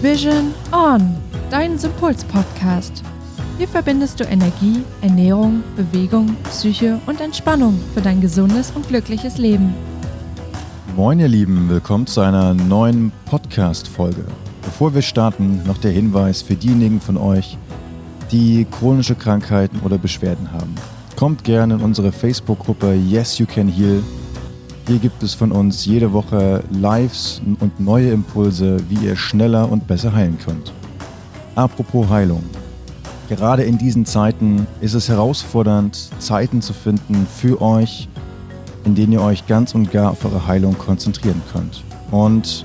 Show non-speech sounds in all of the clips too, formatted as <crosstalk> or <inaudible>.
Vision On, dein Sympuls-Podcast. Hier verbindest du Energie, Ernährung, Bewegung, Psyche und Entspannung für dein gesundes und glückliches Leben. Moin ihr Lieben, willkommen zu einer neuen Podcast-Folge. Bevor wir starten, noch der Hinweis für diejenigen von euch, die chronische Krankheiten oder Beschwerden haben. Kommt gerne in unsere Facebook-Gruppe Yes You Can Heal hier gibt es von uns jede Woche Lives und neue Impulse, wie ihr schneller und besser heilen könnt. Apropos Heilung. Gerade in diesen Zeiten ist es herausfordernd, Zeiten zu finden für euch, in denen ihr euch ganz und gar auf eure Heilung konzentrieren könnt. Und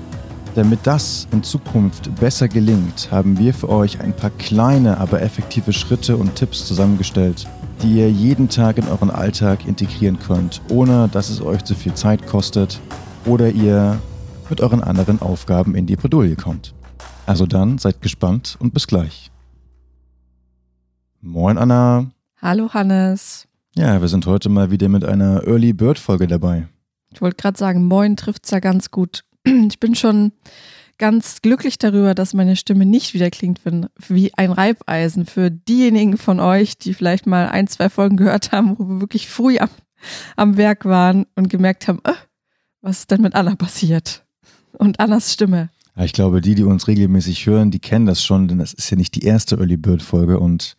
damit das in Zukunft besser gelingt, haben wir für euch ein paar kleine, aber effektive Schritte und Tipps zusammengestellt, die ihr jeden Tag in euren Alltag integrieren könnt, ohne dass es euch zu viel Zeit kostet oder ihr mit euren anderen Aufgaben in die Bredouille kommt. Also dann seid gespannt und bis gleich. Moin Anna. Hallo Hannes. Ja, wir sind heute mal wieder mit einer Early Bird Folge dabei. Ich wollte gerade sagen, moin trifft's ja ganz gut. <clears throat> Ich bin schon ganz glücklich darüber, dass meine Stimme nicht wieder klingt wie ein Reibeisen. Für diejenigen von euch, die vielleicht mal ein, zwei Folgen gehört haben, wo wir wirklich früh am, am Werk waren und gemerkt haben, äh, was ist denn mit Anna passiert? Und Annas Stimme. Ja, ich glaube, die, die uns regelmäßig hören, die kennen das schon, denn das ist ja nicht die erste Early Bird Folge und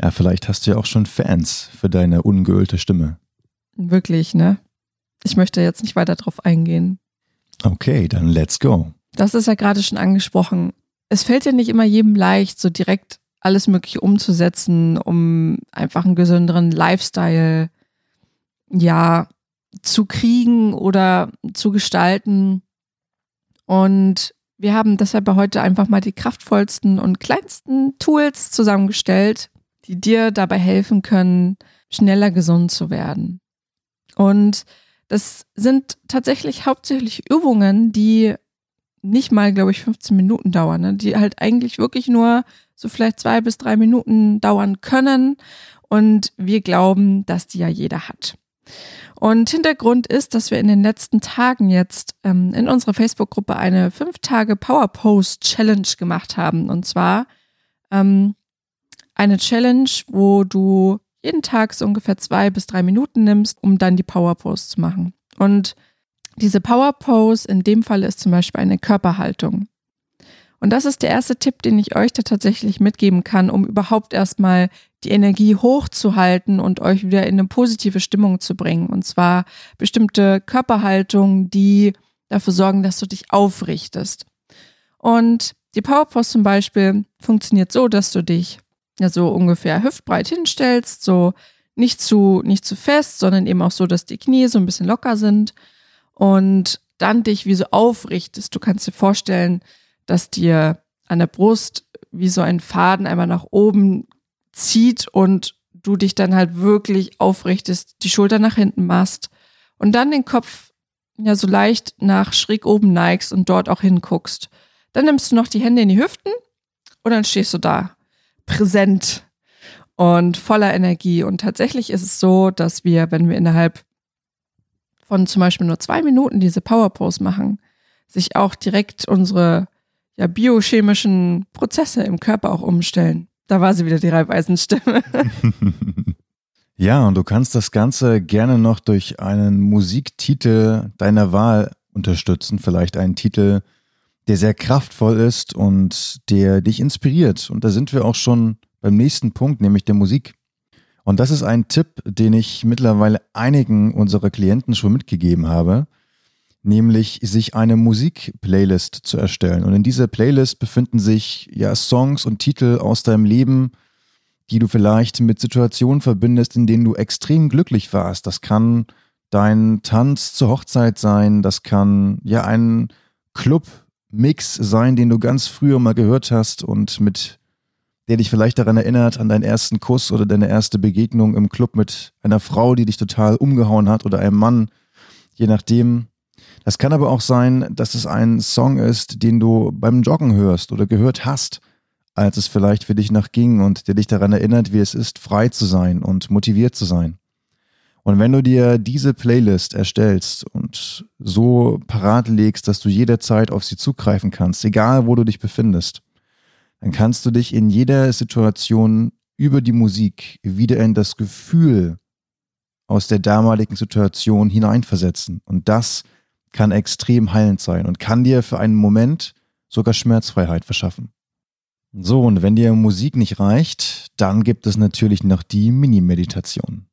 ja, vielleicht hast du ja auch schon Fans für deine ungeölte Stimme. Wirklich, ne? Ich möchte jetzt nicht weiter drauf eingehen. Okay, dann let's go. Das ist ja gerade schon angesprochen. Es fällt ja nicht immer jedem leicht, so direkt alles Mögliche umzusetzen, um einfach einen gesünderen Lifestyle, ja, zu kriegen oder zu gestalten. Und wir haben deshalb heute einfach mal die kraftvollsten und kleinsten Tools zusammengestellt, die dir dabei helfen können, schneller gesund zu werden. Und das sind tatsächlich hauptsächlich Übungen, die nicht mal, glaube ich, 15 Minuten dauern, ne? die halt eigentlich wirklich nur so vielleicht zwei bis drei Minuten dauern können. Und wir glauben, dass die ja jeder hat. Und Hintergrund ist, dass wir in den letzten Tagen jetzt ähm, in unserer Facebook-Gruppe eine fünf Tage Power Post Challenge gemacht haben. Und zwar ähm, eine Challenge, wo du jeden Tag so ungefähr zwei bis drei Minuten nimmst, um dann die Power Post zu machen. Und diese Power Pose in dem Fall ist zum Beispiel eine Körperhaltung. Und das ist der erste Tipp, den ich euch da tatsächlich mitgeben kann, um überhaupt erstmal die Energie hochzuhalten und euch wieder in eine positive Stimmung zu bringen. Und zwar bestimmte Körperhaltungen, die dafür sorgen, dass du dich aufrichtest. Und die Power Pose zum Beispiel funktioniert so, dass du dich ja so ungefähr hüftbreit hinstellst, so nicht zu, nicht zu fest, sondern eben auch so, dass die Knie so ein bisschen locker sind und dann dich wie so aufrichtest. Du kannst dir vorstellen, dass dir an der Brust wie so ein Faden einmal nach oben zieht und du dich dann halt wirklich aufrichtest, die Schulter nach hinten machst und dann den Kopf ja so leicht nach schräg oben neigst und dort auch hinguckst. Dann nimmst du noch die Hände in die Hüften und dann stehst du da, präsent und voller Energie. Und tatsächlich ist es so, dass wir, wenn wir innerhalb von zum Beispiel nur zwei Minuten diese Power Pose machen, sich auch direkt unsere ja, biochemischen Prozesse im Körper auch umstellen. Da war sie wieder die Reibeisenstimme. <laughs> ja, und du kannst das Ganze gerne noch durch einen Musiktitel deiner Wahl unterstützen. Vielleicht einen Titel, der sehr kraftvoll ist und der dich inspiriert. Und da sind wir auch schon beim nächsten Punkt, nämlich der Musik. Und das ist ein Tipp, den ich mittlerweile einigen unserer Klienten schon mitgegeben habe, nämlich sich eine Musikplaylist zu erstellen. Und in dieser Playlist befinden sich ja Songs und Titel aus deinem Leben, die du vielleicht mit Situationen verbindest, in denen du extrem glücklich warst. Das kann dein Tanz zur Hochzeit sein, das kann ja ein Club-Mix sein, den du ganz früher mal gehört hast und mit der dich vielleicht daran erinnert, an deinen ersten Kuss oder deine erste Begegnung im Club mit einer Frau, die dich total umgehauen hat oder einem Mann, je nachdem. Das kann aber auch sein, dass es ein Song ist, den du beim Joggen hörst oder gehört hast, als es vielleicht für dich nachging und der dich daran erinnert, wie es ist, frei zu sein und motiviert zu sein. Und wenn du dir diese Playlist erstellst und so parat legst, dass du jederzeit auf sie zugreifen kannst, egal wo du dich befindest, dann kannst du dich in jeder Situation über die Musik wieder in das Gefühl aus der damaligen Situation hineinversetzen. Und das kann extrem heilend sein und kann dir für einen Moment sogar Schmerzfreiheit verschaffen. So, und wenn dir Musik nicht reicht, dann gibt es natürlich noch die Mini-Meditation.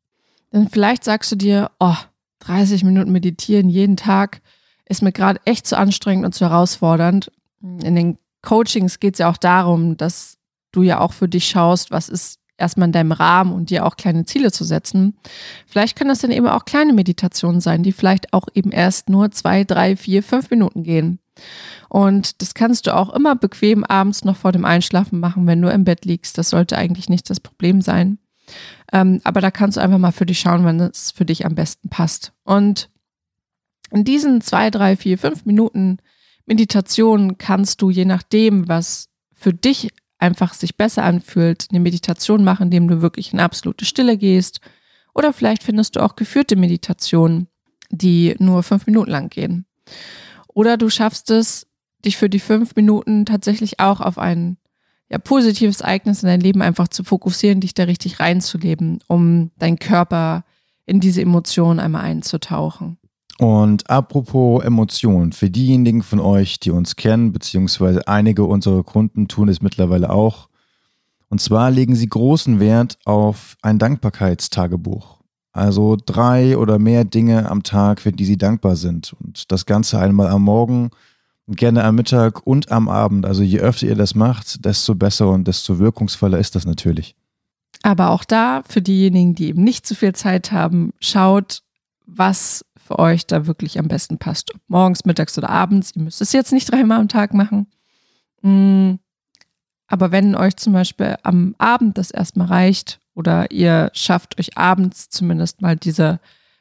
Denn vielleicht sagst du dir, oh, 30 Minuten meditieren jeden Tag ist mir gerade echt zu anstrengend und zu herausfordernd. In den Coachings geht es ja auch darum, dass du ja auch für dich schaust, was ist erstmal in deinem Rahmen und dir auch kleine Ziele zu setzen. Vielleicht können das dann eben auch kleine Meditationen sein, die vielleicht auch eben erst nur zwei, drei, vier, fünf Minuten gehen. Und das kannst du auch immer bequem abends noch vor dem Einschlafen machen, wenn du im Bett liegst. Das sollte eigentlich nicht das Problem sein. Ähm, aber da kannst du einfach mal für dich schauen, wann es für dich am besten passt. Und in diesen zwei, drei, vier, fünf Minuten Meditation kannst du, je nachdem, was für dich einfach sich besser anfühlt, eine Meditation machen, indem du wirklich in absolute Stille gehst. Oder vielleicht findest du auch geführte Meditationen, die nur fünf Minuten lang gehen. Oder du schaffst es, dich für die fünf Minuten tatsächlich auch auf ein ja, positives Ereignis in dein Leben einfach zu fokussieren, dich da richtig reinzuleben, um deinen Körper in diese Emotionen einmal einzutauchen. Und apropos Emotionen, für diejenigen von euch, die uns kennen, beziehungsweise einige unserer Kunden tun es mittlerweile auch. Und zwar legen sie großen Wert auf ein Dankbarkeitstagebuch. Also drei oder mehr Dinge am Tag, für die sie dankbar sind. Und das Ganze einmal am Morgen, gerne am Mittag und am Abend. Also je öfter ihr das macht, desto besser und desto wirkungsvoller ist das natürlich. Aber auch da, für diejenigen, die eben nicht zu viel Zeit haben, schaut, was für euch da wirklich am besten passt. Morgens, mittags oder abends. Ihr müsst es jetzt nicht dreimal am Tag machen. Mm, aber wenn euch zum Beispiel am Abend das erstmal reicht oder ihr schafft euch abends zumindest mal diese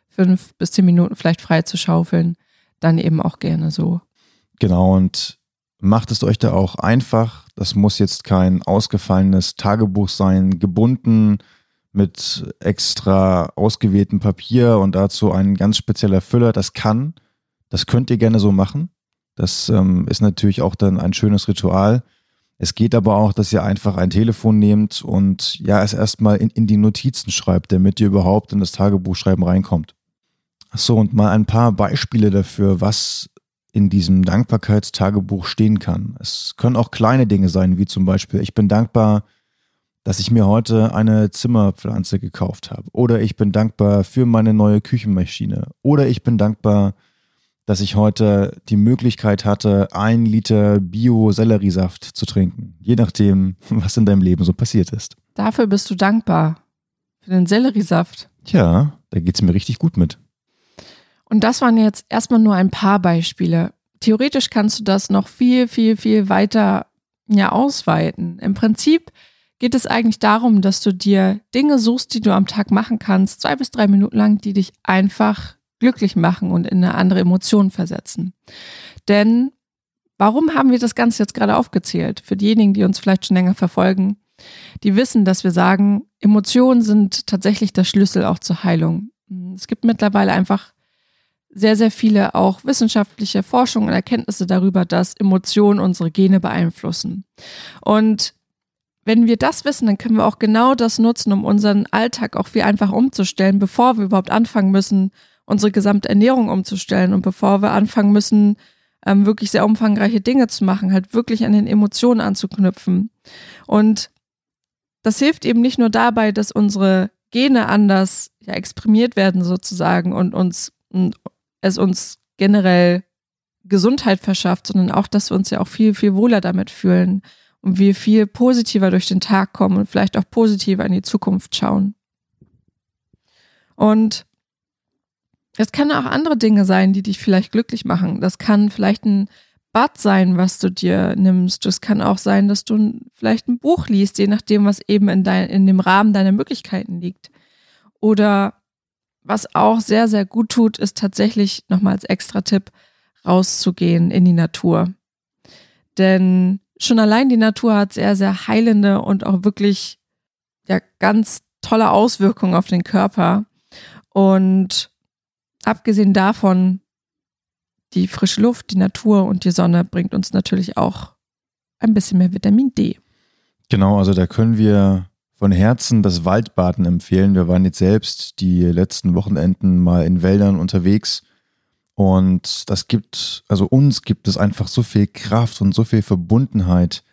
fünf bis zehn Minuten vielleicht frei zu schaufeln, dann eben auch gerne so. Genau, und macht es euch da auch einfach. Das muss jetzt kein ausgefallenes Tagebuch sein, gebunden mit extra ausgewähltem Papier und dazu ein ganz spezieller Füller. Das kann, das könnt ihr gerne so machen. Das ähm, ist natürlich auch dann ein schönes Ritual. Es geht aber auch, dass ihr einfach ein Telefon nehmt und ja, es erstmal in, in die Notizen schreibt, damit ihr überhaupt in das Tagebuchschreiben reinkommt. Achso, und mal ein paar Beispiele dafür, was in diesem Dankbarkeitstagebuch stehen kann. Es können auch kleine Dinge sein, wie zum Beispiel, ich bin dankbar, dass ich mir heute eine Zimmerpflanze gekauft habe. Oder ich bin dankbar für meine neue Küchenmaschine. Oder ich bin dankbar, dass ich heute die Möglichkeit hatte, ein Liter Bio-Selleriesaft zu trinken. Je nachdem, <laughs> was in deinem Leben so passiert ist. Dafür bist du dankbar. Für den Selleriesaft. Tja, da geht es mir richtig gut mit. Und das waren jetzt erstmal nur ein paar Beispiele. Theoretisch kannst du das noch viel, viel, viel weiter ja, ausweiten. Im Prinzip geht es eigentlich darum, dass du dir Dinge suchst, die du am Tag machen kannst, zwei bis drei Minuten lang, die dich einfach glücklich machen und in eine andere Emotion versetzen. Denn warum haben wir das Ganze jetzt gerade aufgezählt? Für diejenigen, die uns vielleicht schon länger verfolgen, die wissen, dass wir sagen, Emotionen sind tatsächlich der Schlüssel auch zur Heilung. Es gibt mittlerweile einfach sehr, sehr viele auch wissenschaftliche Forschungen und Erkenntnisse darüber, dass Emotionen unsere Gene beeinflussen. Und wenn wir das wissen, dann können wir auch genau das nutzen, um unseren Alltag auch viel einfacher umzustellen, bevor wir überhaupt anfangen müssen, unsere gesamte Ernährung umzustellen und bevor wir anfangen müssen, ähm, wirklich sehr umfangreiche Dinge zu machen, halt wirklich an den Emotionen anzuknüpfen. Und das hilft eben nicht nur dabei, dass unsere Gene anders ja, exprimiert werden sozusagen und uns es uns generell Gesundheit verschafft, sondern auch, dass wir uns ja auch viel, viel wohler damit fühlen und wir viel positiver durch den Tag kommen und vielleicht auch positiver in die Zukunft schauen. Und es können auch andere Dinge sein, die dich vielleicht glücklich machen. Das kann vielleicht ein Bad sein, was du dir nimmst. Es kann auch sein, dass du vielleicht ein Buch liest, je nachdem, was eben in, dein, in dem Rahmen deiner Möglichkeiten liegt. Oder was auch sehr, sehr gut tut, ist tatsächlich nochmal als extra Tipp rauszugehen in die Natur. Denn schon allein die Natur hat sehr, sehr heilende und auch wirklich ja, ganz tolle Auswirkungen auf den Körper. Und abgesehen davon, die frische Luft, die Natur und die Sonne bringt uns natürlich auch ein bisschen mehr Vitamin D. Genau, also da können wir von Herzen das Waldbaden empfehlen. Wir waren jetzt selbst die letzten Wochenenden mal in Wäldern unterwegs und das gibt, also uns gibt es einfach so viel Kraft und so viel Verbundenheit,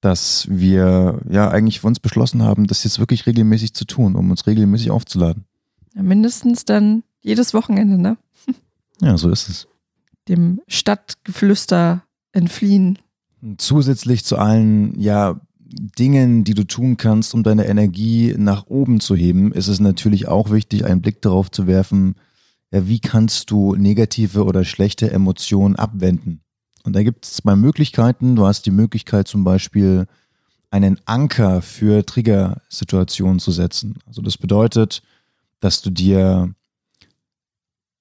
dass wir ja eigentlich für uns beschlossen haben, das jetzt wirklich regelmäßig zu tun, um uns regelmäßig aufzuladen. Ja, mindestens dann jedes Wochenende, ne? Ja, so ist es. Dem Stadtgeflüster entfliehen. Zusätzlich zu allen, ja, Dingen, die du tun kannst, um deine Energie nach oben zu heben, ist es natürlich auch wichtig, einen Blick darauf zu werfen, ja, wie kannst du negative oder schlechte Emotionen abwenden. Und da gibt es zwei Möglichkeiten. Du hast die Möglichkeit zum Beispiel einen Anker für Triggersituationen zu setzen. Also das bedeutet, dass du dir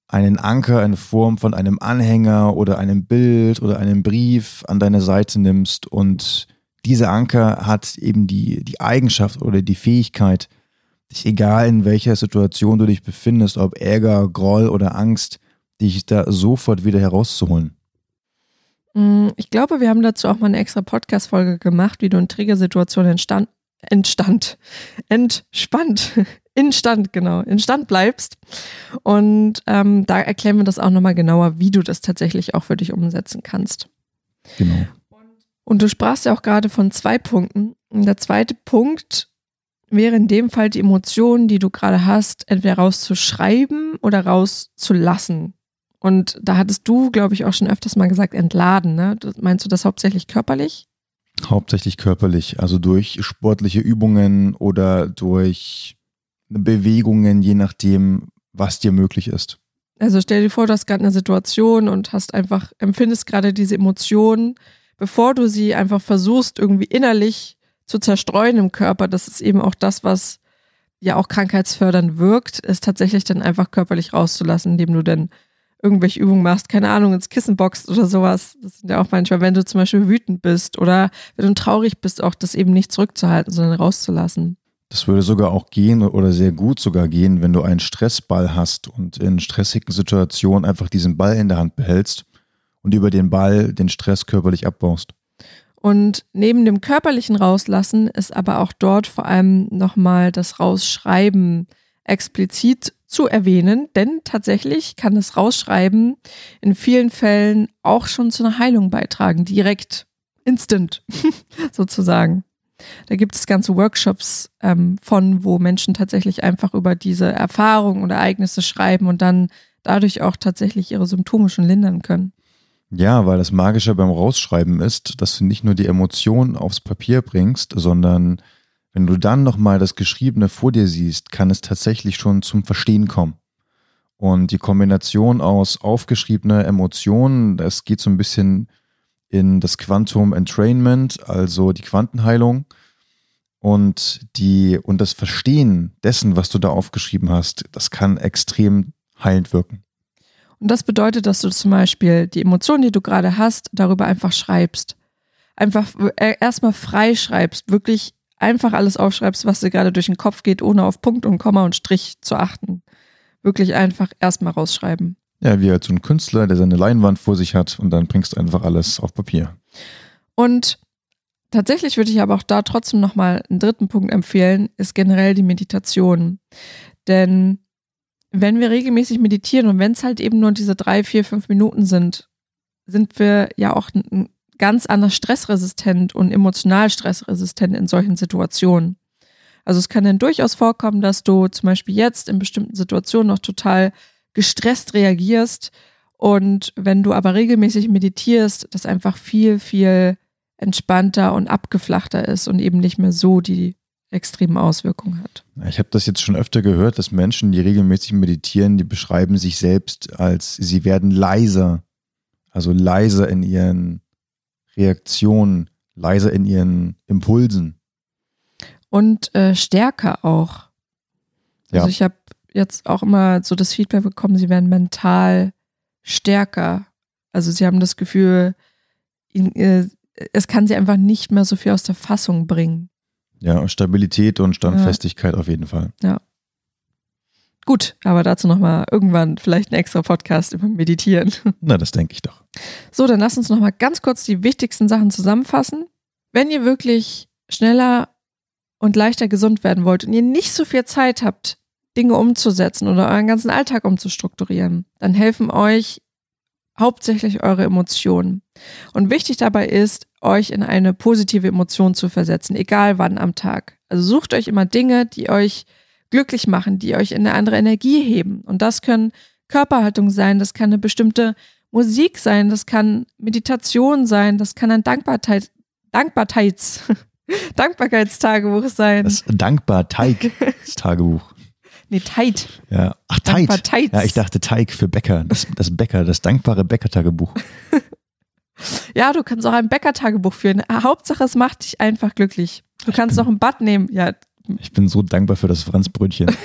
einen Anker in Form von einem Anhänger oder einem Bild oder einem Brief an deine Seite nimmst und dieser Anker hat eben die, die Eigenschaft oder die Fähigkeit, dich egal in welcher Situation du dich befindest, ob Ärger, Groll oder Angst, dich da sofort wieder herauszuholen. Mm, ich glaube, wir haben dazu auch mal eine extra Podcast-Folge gemacht, wie du in Triggersituationen entstand, entstand, entspannt, <laughs> instand, genau, instand bleibst. Und ähm, da erklären wir das auch nochmal genauer, wie du das tatsächlich auch für dich umsetzen kannst. Genau. Und du sprachst ja auch gerade von zwei Punkten. Und der zweite Punkt wäre in dem Fall die Emotionen, die du gerade hast, entweder rauszuschreiben oder rauszulassen. Und da hattest du, glaube ich, auch schon öfters mal gesagt, entladen. Ne? Meinst du das hauptsächlich körperlich? Hauptsächlich körperlich, also durch sportliche Übungen oder durch Bewegungen, je nachdem, was dir möglich ist. Also stell dir vor, du hast gerade eine Situation und hast einfach, empfindest gerade diese Emotionen bevor du sie einfach versuchst, irgendwie innerlich zu zerstreuen im Körper, das ist eben auch das, was ja auch krankheitsfördernd wirkt, ist tatsächlich dann einfach körperlich rauszulassen, indem du dann irgendwelche Übungen machst, keine Ahnung, ins Kissen boxt oder sowas. Das sind ja auch manchmal, wenn du zum Beispiel wütend bist oder wenn du traurig bist, auch das eben nicht zurückzuhalten, sondern rauszulassen. Das würde sogar auch gehen oder sehr gut sogar gehen, wenn du einen Stressball hast und in stressigen Situationen einfach diesen Ball in der Hand behältst und über den Ball den Stress körperlich abbaust. Und neben dem körperlichen Rauslassen ist aber auch dort vor allem nochmal das Rausschreiben explizit zu erwähnen, denn tatsächlich kann das Rausschreiben in vielen Fällen auch schon zu einer Heilung beitragen, direkt, instant <laughs> sozusagen. Da gibt es ganze Workshops ähm, von, wo Menschen tatsächlich einfach über diese Erfahrungen oder Ereignisse schreiben und dann dadurch auch tatsächlich ihre Symptome schon lindern können. Ja, weil das Magische beim Rausschreiben ist, dass du nicht nur die Emotionen aufs Papier bringst, sondern wenn du dann nochmal das Geschriebene vor dir siehst, kann es tatsächlich schon zum Verstehen kommen. Und die Kombination aus aufgeschriebener Emotionen, das geht so ein bisschen in das Quantum Entrainment, also die Quantenheilung und die und das Verstehen dessen, was du da aufgeschrieben hast, das kann extrem heilend wirken. Und das bedeutet, dass du zum Beispiel die Emotionen, die du gerade hast, darüber einfach schreibst. Einfach äh, erstmal frei schreibst, wirklich einfach alles aufschreibst, was dir gerade durch den Kopf geht, ohne auf Punkt und Komma und Strich zu achten. Wirklich einfach erstmal rausschreiben. Ja, wie als so ein Künstler, der seine Leinwand vor sich hat und dann bringst du einfach alles auf Papier. Und tatsächlich würde ich aber auch da trotzdem nochmal einen dritten Punkt empfehlen, ist generell die Meditation. Denn wenn wir regelmäßig meditieren und wenn es halt eben nur diese drei, vier, fünf Minuten sind, sind wir ja auch ganz anders stressresistent und emotional stressresistent in solchen Situationen. Also es kann dann durchaus vorkommen, dass du zum Beispiel jetzt in bestimmten Situationen noch total gestresst reagierst und wenn du aber regelmäßig meditierst, das einfach viel, viel entspannter und abgeflachter ist und eben nicht mehr so die extremen Auswirkungen hat. Ich habe das jetzt schon öfter gehört, dass Menschen, die regelmäßig meditieren, die beschreiben sich selbst als sie werden leiser, also leiser in ihren Reaktionen, leiser in ihren Impulsen. Und äh, stärker auch. Also ja. ich habe jetzt auch immer so das Feedback bekommen, sie werden mental stärker. Also sie haben das Gefühl, äh, es kann sie einfach nicht mehr so viel aus der Fassung bringen. Ja, Stabilität und Standfestigkeit ja. auf jeden Fall. Ja. Gut, aber dazu nochmal irgendwann vielleicht ein extra Podcast über Meditieren. <laughs> Na, das denke ich doch. So, dann lass uns nochmal ganz kurz die wichtigsten Sachen zusammenfassen. Wenn ihr wirklich schneller und leichter gesund werden wollt und ihr nicht so viel Zeit habt, Dinge umzusetzen oder euren ganzen Alltag umzustrukturieren, dann helfen euch hauptsächlich eure Emotionen. Und wichtig dabei ist, euch in eine positive Emotion zu versetzen, egal wann am Tag. Also sucht euch immer Dinge, die euch glücklich machen, die euch in eine andere Energie heben. Und das können Körperhaltung sein, das kann eine bestimmte Musik sein, das kann Meditation sein, das kann ein Dankbarkeit, Dankbarkeits, <laughs> Dankbarkeitstagebuch sein. Das Dankbar-Teig-Tagebuch. Nee, Teit. Ja. Ach, Teig. Dankbarkeits. Ja, ich dachte Teig für Bäcker. Das, das Bäcker, das dankbare Bäcker-Tagebuch. <laughs> Ja, du kannst auch ein Bäcker-Tagebuch führen. Hauptsache, es macht dich einfach glücklich. Du Ich kannst bin- noch ein Bad nehmen. Ja, Ich bin so dankbar für das Franzbrötchen. <laughs>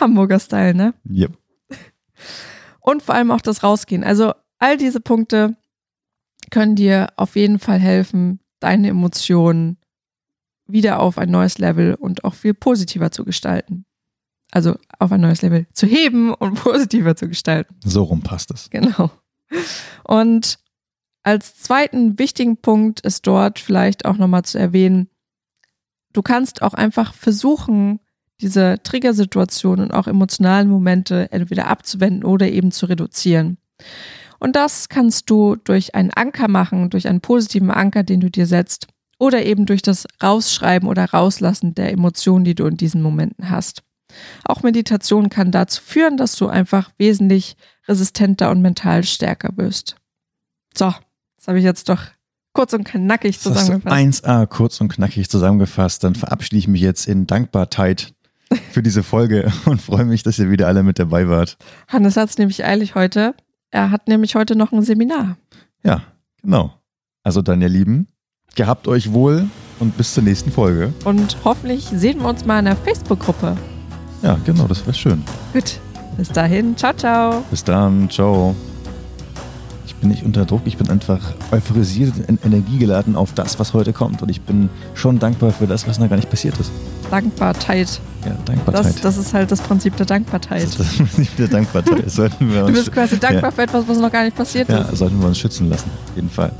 Hamburger Style, ne? Yep. Und vor allem auch das Rausgehen. Also all diese Punkte können dir auf jeden Fall helfen, deine Emotionen wieder auf ein neues Level und auch viel positiver zu gestalten. Also auf ein neues Level zu heben und <laughs> positiver zu gestalten. So rum passt es. Genau. Und als zweiten wichtigen Punkt ist dort vielleicht auch nochmal zu erwähnen, du kannst auch einfach versuchen, diese Triggersituationen und auch emotionalen Momente entweder abzuwenden oder eben zu reduzieren. Und das kannst du durch einen Anker machen, durch einen positiven Anker, den du dir setzt, oder eben durch das Rausschreiben oder Rauslassen der Emotionen, die du in diesen Momenten hast. Auch Meditation kann dazu führen, dass du einfach wesentlich resistenter und mental stärker wirst. So, das habe ich jetzt doch kurz und knackig zusammengefasst. 1a kurz und knackig zusammengefasst. Dann verabschiede ich mich jetzt in Dankbarkeit für diese Folge <laughs> und freue mich, dass ihr wieder alle mit dabei wart. Hannes hat es nämlich eilig heute. Er hat nämlich heute noch ein Seminar. Ja, genau. Also dann, ihr Lieben, gehabt euch wohl und bis zur nächsten Folge. Und hoffentlich sehen wir uns mal in der Facebook-Gruppe. Ja, genau, das wäre schön. Gut, bis dahin. Ciao, ciao. Bis dann, ciao. Ich bin nicht unter Druck, ich bin einfach euphorisiert und energiegeladen auf das, was heute kommt. Und ich bin schon dankbar für das, was noch gar nicht passiert ist. Dankbarkeit. Ja, Dankbarkeit. Das, das ist halt das Prinzip der Dankbarkeit. Das das Prinzip der Dankbarkeit. <laughs> Sollten wir Du uns, bist quasi dankbar für etwas, was noch gar nicht passiert ja, ist. sollten wir uns schützen lassen. Auf jeden Fall.